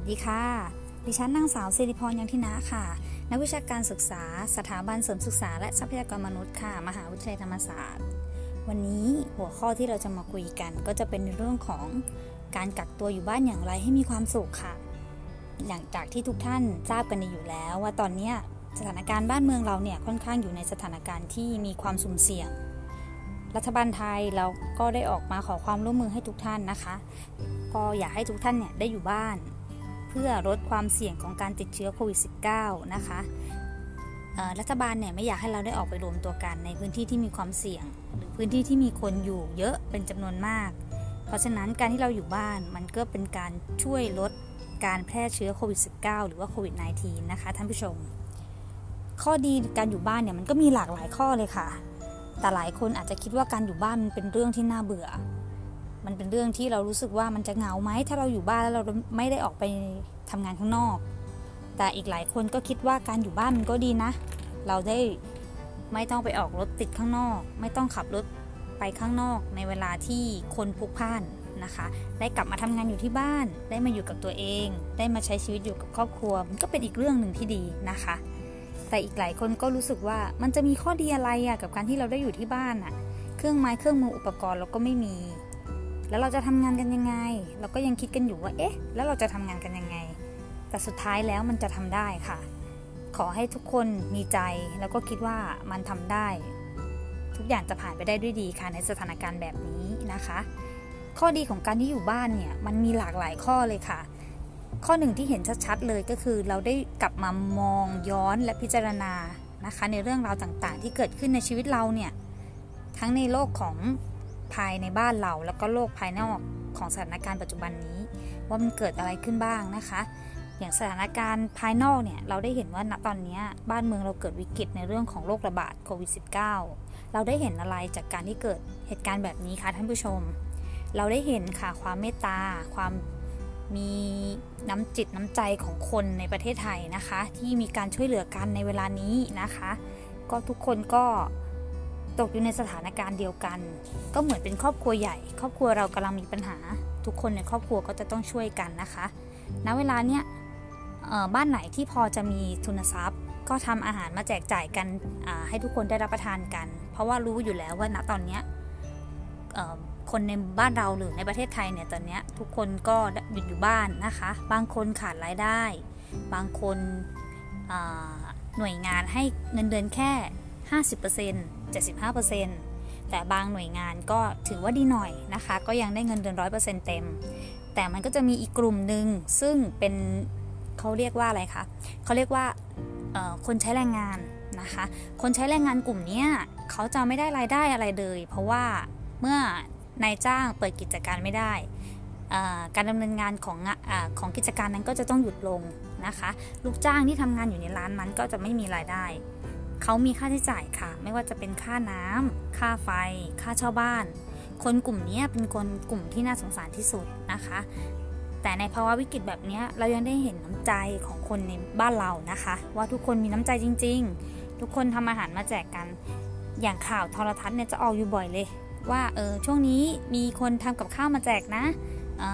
วัสดีค่ะ ดิฉันนางสาวสิริพรยังทินะค่ะ นักวิชาการศึกษา สถาบันเสริมศึกษา และทรัพยากรมนุษย์ค่ะ มหาวิทยาลัยธรรมศาสตร์ วันนี้หัวข้อที่เราจะมาคุยกันก็จะเป็นในเรื่องของการกักตัวอยู่บ้านอย่างไรให้มีความสุขค่ะ หลังจากที่ทุกท่านทราบกันดีอยู่แล้ว ว่าตอนนี้สถานการณ์บ้านเมืองเราเนี่ยค่อนข้างอยู่ในสถานการณ์ที่มีความสุ่มเสี่ยง รัฐบาลไทยเราก็ได้ออกมาขอความร่วมมือให้ทุกท่านนะคะ ก็อยากให้ทุกท่านเนี่ยได้อยู่บ้าน เพื่อลดความเสี่ยงของการติดเชื้อโควิด -19 นะคะรัฐบาลเนี่ยไม่อยากให้เราได้ออกไปรวมตัวกันในพื้นที่ที่มีความเสี่ยง หรือพื้นที่ที่มีคนอยู่เยอะเป็นจำนวนมาก เพราะฉะนั้นการที่เราอยู่บ้านมันก็เป็นการช่วยลดการแพร่เชื้อโควิด -19 หรือว่าโควิด -19 นะคะท่านผู้ชม ข้อดีการอยู่บ้านเนี่ยมันก็มีหลากหลายข้อเลยค่ะ แต่หลายคนอาจจะคิดว่าการอยู่บ้านมันเป็นเรื่องที่น่าเบื่อ มันเป็นเรื่องที่เรารู้สึกว่ามันจะเหงาไหมถ้าเราอยู่บ้านแล้วเราไม่ได้ออกไปทำงานข้างนอก แต่อีกหลายคนก็คิดว่าการอยู่บ้านมันก็ดีนะ เราได้ไม่ต้องไปออกรถติดข้างนอก ไม่ต้องขับรถไปข้างนอก ในเวลาที่คนพลุกพล่านนะคะ ได้กลับมาทำงานอยู่ที่บ้าน ได้มาอยู่กับตัวเอง ได้มาใช้ชีวิตอยู่กับครอบครัว มันก็เป็นอีกเรื่องหนึ่งที่ดีนะคะ แต่อีกหลายคนก็รู้สึกว่ามันจะมีข้อดีอะไรอะกับการที่เราได้อยู่ที่บ้านอะเครื่องไม้เครื่องมืออุปกรณ์เราก็ไม่มี แล้วเราจะทำงานกันยังไง เราก็ยังคิดกันอยู่ว่าเอ๊ะ แล้วเราจะทำงานกันยังไง แต่สุดท้ายแล้วมันจะทำได้ค่ะ ขอให้ทุกคนมีใจแล้วก็คิดว่ามันทำได้ ทุกอย่างจะผ่านไปได้ด้วยดีค่ะในสถานการณ์แบบนี้นะคะ ข้อดีของการที่อยู่บ้านเนี่ยมันมีหลากหลายข้อเลยค่ะ ข้อหนึ่งที่เห็นชัดๆเลยก็คือ เราได้กลับมามองย้อนและพิจารณานะคะ ในเรื่องราวต่างๆ ที่เกิดขึ้นในชีวิตเราเนี่ยทั้งในโลกของ ภายในบ้านเราแล้วก็โลกภายนอกของสถานการณ์ปัจจุบันนี้ ว่ามันเกิดอะไรขึ้นบ้างนะคะ อย่างสถานการณ์ภายนอกเนี่ยเราได้เห็นว่าณตอนนี้บ้านเมืองเราเกิดวิกฤตในเรื่องของโรคระบาดโควิด -19 เราได้เห็นอะไรจากการที่เกิดเหตุการณ์แบบนี้คะท่านผู้ชม เราได้เห็นค่ะความเมตตาความมีน้ำจิตน้ำใจของคนในประเทศไทยนะคะ ที่มีการช่วยเหลือกันในเวลานี้นะคะ ก็ทุกคนก็ ตกอยู่ในสถานการณ์เดียวกัน ก็เหมือนเป็นครอบครัวใหญ่ ครอบครัวเรากำลังมีปัญหา ทุกคนในครอบครัวก็จะต้องช่วยกันนะคะณเวลาเนี้ยบ้านไหนที่พอจะมีทุนทรัพย์ ก็ทำอาหารมาแจกจ่ายกันให้ทุกคนได้รับประทานกัน เพราะว่ารู้อยู่แล้วว่าณตอนนี้คนในบ้านเราหรือในประเทศไทยเนี่ยตอนนี้ทุกคนก็หยุดอยู่บ้านนะคะ บางคนขาดรายได้ บางคนหน่วยงานให้เงินเดือนแค่ 50% 75%แต่บางหน่วยงานก็ถือว่าดีหน่อยนะคะ ก็ยังได้เงินเดือน 100%เต็ม แต่มันก็จะมีอีกกลุ่มหนึ่งซึ่งเป็นเขาเรียกว่าอะไรคะเขาเรียกว่าคนใช้แรงงานนะคะ คนใช้แรงงานกลุ่มนี้เขาจะไม่ได้รายได้อะไรเลย เพราะว่าเมื่อนายจ้างเปิดกิจการไม่ได้การดำเนินงานของอของกิจการนั้นก็จะต้องหยุดลงนะคะ ลูกจ้างที่ทำงานอยู่ในร้านนั้นก็จะไม่มีรายได้ เขามีค่าใช้จ่ายค่ะ ไม่ว่าจะเป็นค่าน้ำค่าไฟ ค่าเช่าบ้าน คนกลุ่มนี้เป็นคนกลุ่มที่น่าสงสารที่สุดนะคะ แต่ในภาวะวิกฤตแบบนี้เรายังได้เห็นน้ำใจของคนในบ้านเรานะคะ ว่าทุกคนมีน้ำใจจริง ๆ ทุกคนทำอาหารมาแจกกัน อย่างข่าวโทรทัศน์เนี่ยจะออกอยู่บ่อยเลย ว่าเออช่วงนี้มีคนทำกับข้าวมาแจกนะอ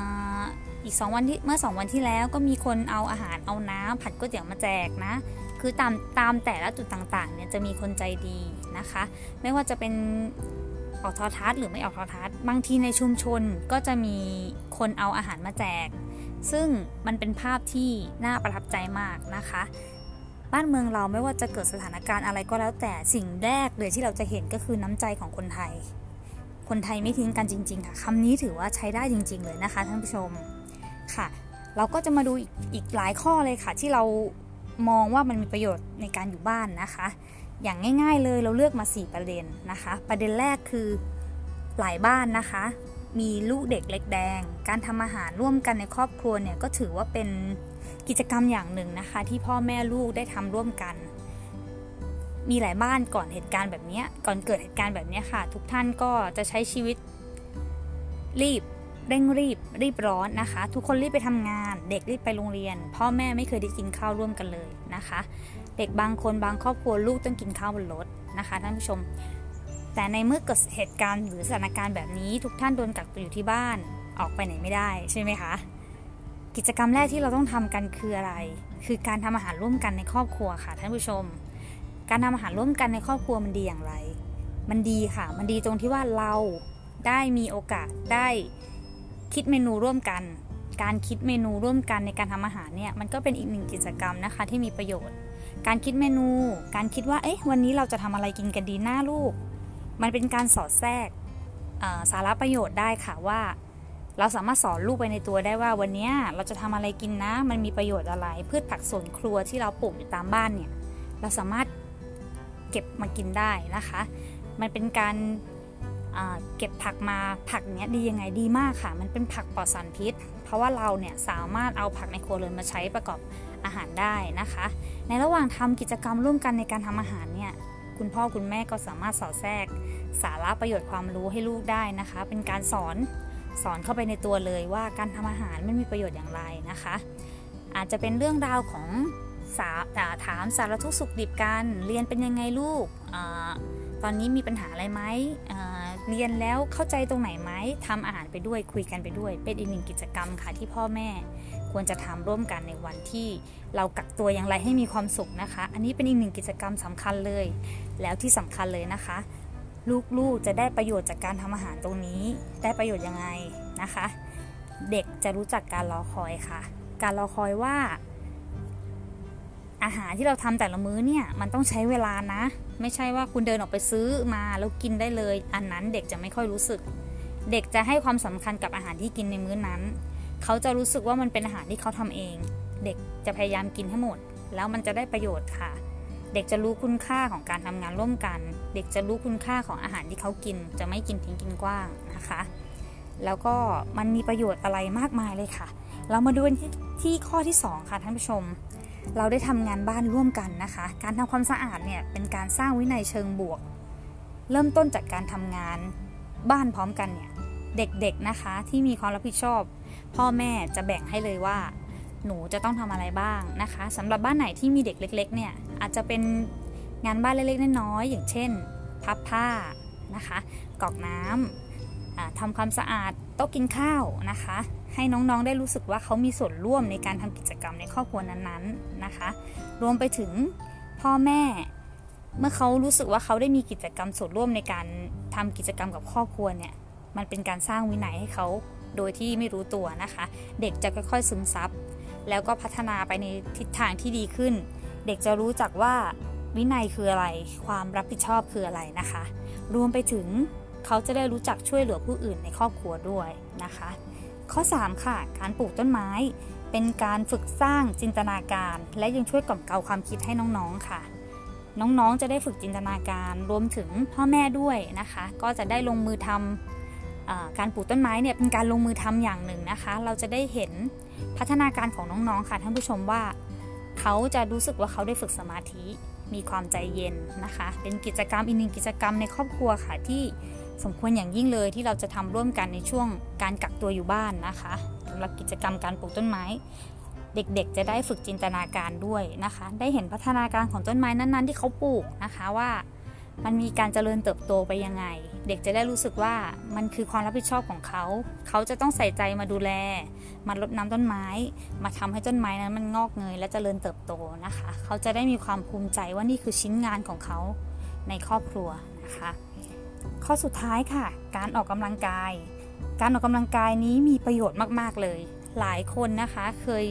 อีก 2 วันที่เมื่อ 2 วันที่แล้วก็มีคนเอาอาหารเอาน้ำผัดก๋วยเตี๋ยวมาแจกนะ คือตามตามแต่ละจุดต่างๆเนี่ยจะมีคนใจดีนะคะ ไม่ว่าจะเป็นออกทอทัศหรือไม่ออกทอทัศบางทีในชุมชนก็จะมีคนเอาอาหารมาแจก ซึ่งมันเป็นภาพที่น่าประทับใจมากนะคะ บ้านเมืองเราไม่ว่าจะเกิดสถานการณ์อะไรก็แล้วแต่สิ่งแรกเลยที่เราจะเห็นก็คือน้ำใจของคนไทย คนไทยไม่ทิ้งกันจริง ๆ ค่ะคำนี้ถือว่าใช้ได้จริง ๆ เลยนะคะท่านผู้ชมค่ะ เราก็จะมาดูอีกหลายข้อเลยค่ะที่เรา มองว่ามันมีประโยชน์ในการอยู่บ้านนะคะ อย่างง่ายๆเลยเราเลือกมา 4 ประเด็นนะคะ ประเด็นแรกคือหลายบ้านนะคะ มีลูกเด็กเล็กแดง การทำอาหารร่วมกันในครอบครัวเนี่ยก็ถือว่าเป็นกิจกรรมอย่างหนึ่งนะคะ ที่พ่อแม่ลูกได้ทำร่วมกัน มีหลายบ้านก่อนเหตุการณ์แบบนี้ก่อนเกิดเหตุการณ์แบบนี้ค่ะ ทุกท่านก็จะใช้ชีวิตรีบ เร่งรีบรีบร้อนนะคะ ทุกคนรีบไปทำงาน เด็กรีบไปโรงเรียน พ่อแม่ไม่เคยได้กินข้าวร่วมกันเลยนะคะ เด็กบางคนบางครอบครัวลูกต้องกินข้าวบนรถนะคะท่านผู้ชม แต่ในเมื่อเกิดเหตุการณ์หรือสถานการณ์แบบนี้ ทุกท่านโดนกักตัวอยู่ที่บ้านออกไปไหนไม่ได้ใช่ไหมคะกิจกรรมแรกที่เราต้องทำกันคืออะไร คือการทำอาหารร่วมกันในครอบครัวค่ะท่านผู้ชม การทำอาหารร่วมกันในครอบครัวมันดีอย่างไร มันดีค่ะ มันดีตรงที่ว่าเราได้มีโอกาสได้ คิดเมนูร่วมกัน การคิดเมนูร่วมกันในการทำอาหารเนี่ยมันก็เป็นอีกหนึ่งกิจกรรมนะคะที่มีประโยชน์ การคิดเมนู การคิดว่าเอ๊ะวันนี้เราจะทำอะไรกินกันดีหน้าลูก มันเป็นการสอดแทรกสาระประโยชน์ได้ค่ะว่า เราสามารถสอนลูกไปในตัวได้ว่าวันนี้เราจะทำอะไรกินนะ มันมีประโยชน์อะไรพืชผักสวนครัวที่เราปลูกอยู่ตามบ้านเนี่ยเราสามารถเก็บมากินได้นะคะ มันเป็นการ เก็บผักมาผักเนี้ยดียังไงดีมากค่ะ มันเป็นผักปลอดสารพิษ เพราะว่าเราเนี่ยสามารถเอาผักในครัวเรือนมาใช้ประกอบอาหารได้นะคะ ในระหว่างทำกิจกรรมร่วมกันในการทำอาหารเนี่ยคุณพ่อคุณแม่ก็สามารถสอดแทรก สาระประโยชน์ความรู้ให้ลูกได้นะคะ เป็นการสอนสอนเข้าไปในตัวเลยว่าการทำอาหารไม่มีประโยชน์อย่างไรนะคะ อาจจะเป็นเรื่องราวของสาถามสารทุกสุขดิบกัน เรียนเป็นยังไงลูกตอนนี้มีปัญหาอะไรไหม เรียนแล้วเข้าใจตรงไหนไหมทำอาหารไปด้วยคุยกันไปด้วย เป็นอีกหนึ่งกิจกรรมค่ะที่พ่อแม่ ควรจะทำร่วมกันในวันที่เรากักตัวอย่างไรให้มีความสุขนะคะ อันนี้เป็นอีกหนึ่งกิจกรรมสำคัญเลย แล้วที่สำคัญเลยนะคะ ลูกๆจะได้ประโยชน์จากการทำอาหารตรงนี้ ได้ประโยชน์ยังไงนะคะ เด็กจะรู้จักการรอคอยค่ะ การรอคอยว่า อาหารที่เราทำแต่ละมื้อเนี่ยมันต้องใช้เวลานะ ไม่ใช่ว่าคุณเดินออกไปซื้อมาแล้วกินได้เลย อันนั้นเด็กจะไม่ค่อยรู้สึก เด็กจะให้ความสำคัญกับอาหารที่กินในมื้อนั้น เขาจะรู้สึกว่ามันเป็นอาหารที่เขาทำเอง เด็กจะพยายามกินให้หมด แล้วมันจะได้ประโยชน์ค่ะ เด็กจะรู้คุณค่าของการทำงานร่วมกัน เด็กจะรู้คุณค่าของอาหารที่เขากิน จะไม่กินทิ้งกินกว้างนะคะ แล้วก็มันมีประโยชน์อะไรมากมายเลยค่ะ เรามาดูที่ที่ข้อที่ 2 ค่ะท่านผู้ชม เราได้ทำงานบ้านร่วมกันนะคะ การทำความสะอาดเนี่ยเป็นการสร้างวินัยเชิงบวก เริ่มต้นจากการทำงานบ้านพร้อมกันเนี่ยเด็กๆนะคะที่มีความรับผิดชอบ พ่อแม่จะแบ่งให้เลยว่า หนูจะต้องทำอะไรบ้างนะคะสำหรับบ้านไหนที่มีเด็กเล็ก ๆ เนี่ยอาจจะเป็นงานบ้านเล็กๆน้อยๆอย่างเช่น พับผ้านะคะกรอกน้ำทำความสะอาดโต๊ะกินข้าวนะคะ ให้น้องๆได้รู้สึกว่าเขามีส่วนร่วมในการทำกิจกรรมในครอบครัวนั้นๆนะคะ รวมไปถึงพ่อแม่ เมื่อเขารู้สึกว่าเขาได้มีกิจกรรมส่วนร่วมในการทำกิจกรรมกับครอบครัวเนี่ยมันเป็นการสร้างวินัยให้เขาโดยที่ไม่รู้ตัวนะคะ เด็กจะค่อยๆซึมซับ แล้วก็พัฒนาไปในทิศทางที่ดีขึ้น เด็กจะรู้จักว่าวินัยคืออะไร ความรับผิดชอบคืออะไรนะคะ รวมไปถึงเขาจะได้รู้จักช่วยเหลือผู้อื่นในครอบครัวด้วยนะคะ ข้อ 3 ค่ะ การปลูกต้นไม้ เป็นการฝึกสร้างจินตนาการ และยังช่วยกล่อมเกลาความคิดให้น้องๆค่ะ น้องๆจะได้ฝึกจินตนาการรวมถึงพ่อแม่ด้วยนะคะ ก็จะได้ลงมือทำการปลูกต้นไม้เนี่ยเป็นการลงมือทำอย่างหนึ่งนะคะ เราจะได้เห็นพัฒนาการของน้องๆค่ะท่านผู้ชมว่า เขาจะรู้สึกว่าเขาได้ฝึกสมาธิมีความใจเย็นนะคะ เป็นกิจกรรมอีกหนึ่งกิจกรรมในครอบครัวค่ะที่ สมควรอย่างยิ่งเลยที่เราจะทำร่วมกันในช่วงการกักตัวอยู่บ้านนะคะสำหรับกิจกรรมการปลูกต้นไม้ เด็กๆ จะได้ฝึกจินตนาการด้วยนะคะ ได้เห็นพัฒนาการของต้นไม้นั้นๆ ที่เขาปลูกนะคะว่ามันมีการเจริญเติบโตไปยังไง เด็กจะได้รู้สึกว่ามันคือความรับผิดชอบของเขา เขาจะต้องใส่ใจมาดูแล มารดน้ำต้นไม้ มาทำให้ต้นไม้นั้นมันงอกเงยและเจริญเติบโตนะคะ เขาจะได้มีความภูมิใจว่านี่คือชิ้นงานของเขาในครอบครัวนะคะ ข้อสุดท้ายค่ะ การออกกำลังกาย การออกกำลังกายนี้มีประโยชน์มาก ๆ เลย หลายคนนะคะเคย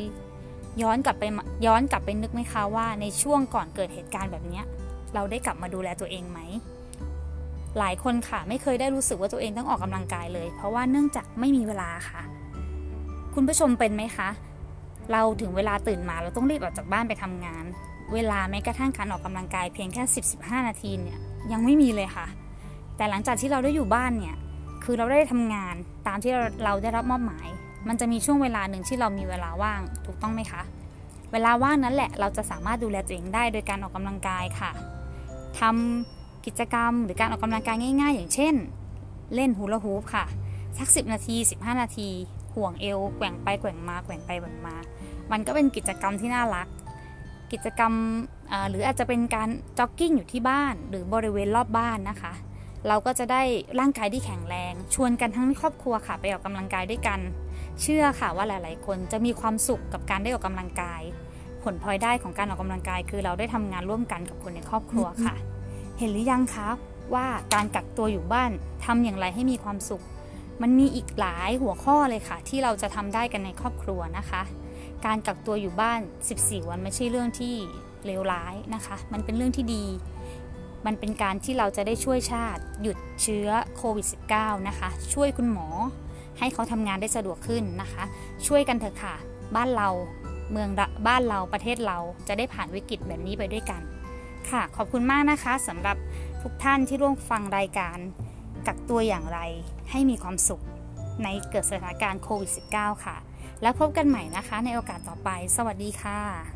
ย้อนกลับไปย้อนกลับไปนึกไหมคะว่าในช่วงก่อนเกิดเหตุการณ์แบบนี้เราได้กลับมาดูแลตัวเองไหมหลายคนค่ะไม่เคยได้รู้สึกว่าตัวเองต้องออกกำลังกายเลย เพราะว่าเนื่องจากไม่มีเวลาค่ะ คุณผู้ชมเป็นไหมคะ เราถึงเวลาตื่นมาเราต้องรีบออกจากบ้านไปทำงาน เวลาแม้กระทั่งการออกกำลังกายเพียงแค่ 10-15 นาทีเนี่ยยังไม่มีเลยค่ะ แต่หลังจากที่เราได้อยู่บ้านเนี่ย คือเราได้ทำงานตามที่เราได้รับมอบหมาย มันจะมีช่วงเวลาหนึ่งที่เรามีเวลาว่างถูกต้องไหมคะ เวลาว่างนั้นแหละเราจะสามารถดูแลตัวเองได้โดยการออกกำลังกายค่ะทำกิจกรรมหรือการออกกำลังกายง่าย ๆ อย่างเช่น เล่นฮูลาฮูปค่ะ สัก 10 นาที 15 นาที ห่วงเอวแกว่งไปแกว่งมาแกว่งไปแกว่งมา มันก็เป็นกิจกรรมที่น่ารัก กิจกรรมหรืออาจจะเป็นการจ็อกกิ้งอยู่ที่บ้าน หรือบริเวณรอบบ้านนะคะ เราก็จะได้ร่างกายที่แข็งแรง ชวนกันทั้งครอบครัวค่ะ ไปออกกำลังกายด้วยกัน เชื่อค่ะว่าหลาย ๆ คนจะมีความสุขกับการได้ออกกำลังกาย ผลพลอยได้ของการออกกำลังกาย คือเราได้ทำงานร่วมกันกับคนในครอบครัวค่ะ เห็นหรือยังคะว่าการกักตัวอยู่บ้านทำอย่างไรให้มีความสุข มันมีอีกหลายหัวข้อเลยค่ะ ที่เราจะทำได้กันในครอบครัวนะคะ การกักตัวอยู่บ้าน 14 วันไม่ใช่เรื่องที่เลวร้ายนะคะ มันเป็นเรื่องที่ดี มันเป็นการที่เราจะได้ช่วยชาติหยุดเชื้อโควิด -19 นะคะ ช่วยคุณหมอให้เขาทำงานได้สะดวกขึ้นนะคะ ช่วยกันเถอะค่ะ บ้านเราเมืองบ้านเราประเทศเราจะได้ผ่านวิกฤตแบบนี้ไปด้วยกัน ค่ะ ขอบคุณมากนะคะสำหรับทุกท่านที่ร่วมฟังรายการกักตัวอย่างไรให้มีความสุขในเกิดสถานการณ์โควิด -19 ค่ะ แล้วพบกันใหม่นะคะในโอกาสต่อไป สวัสดีค่ะ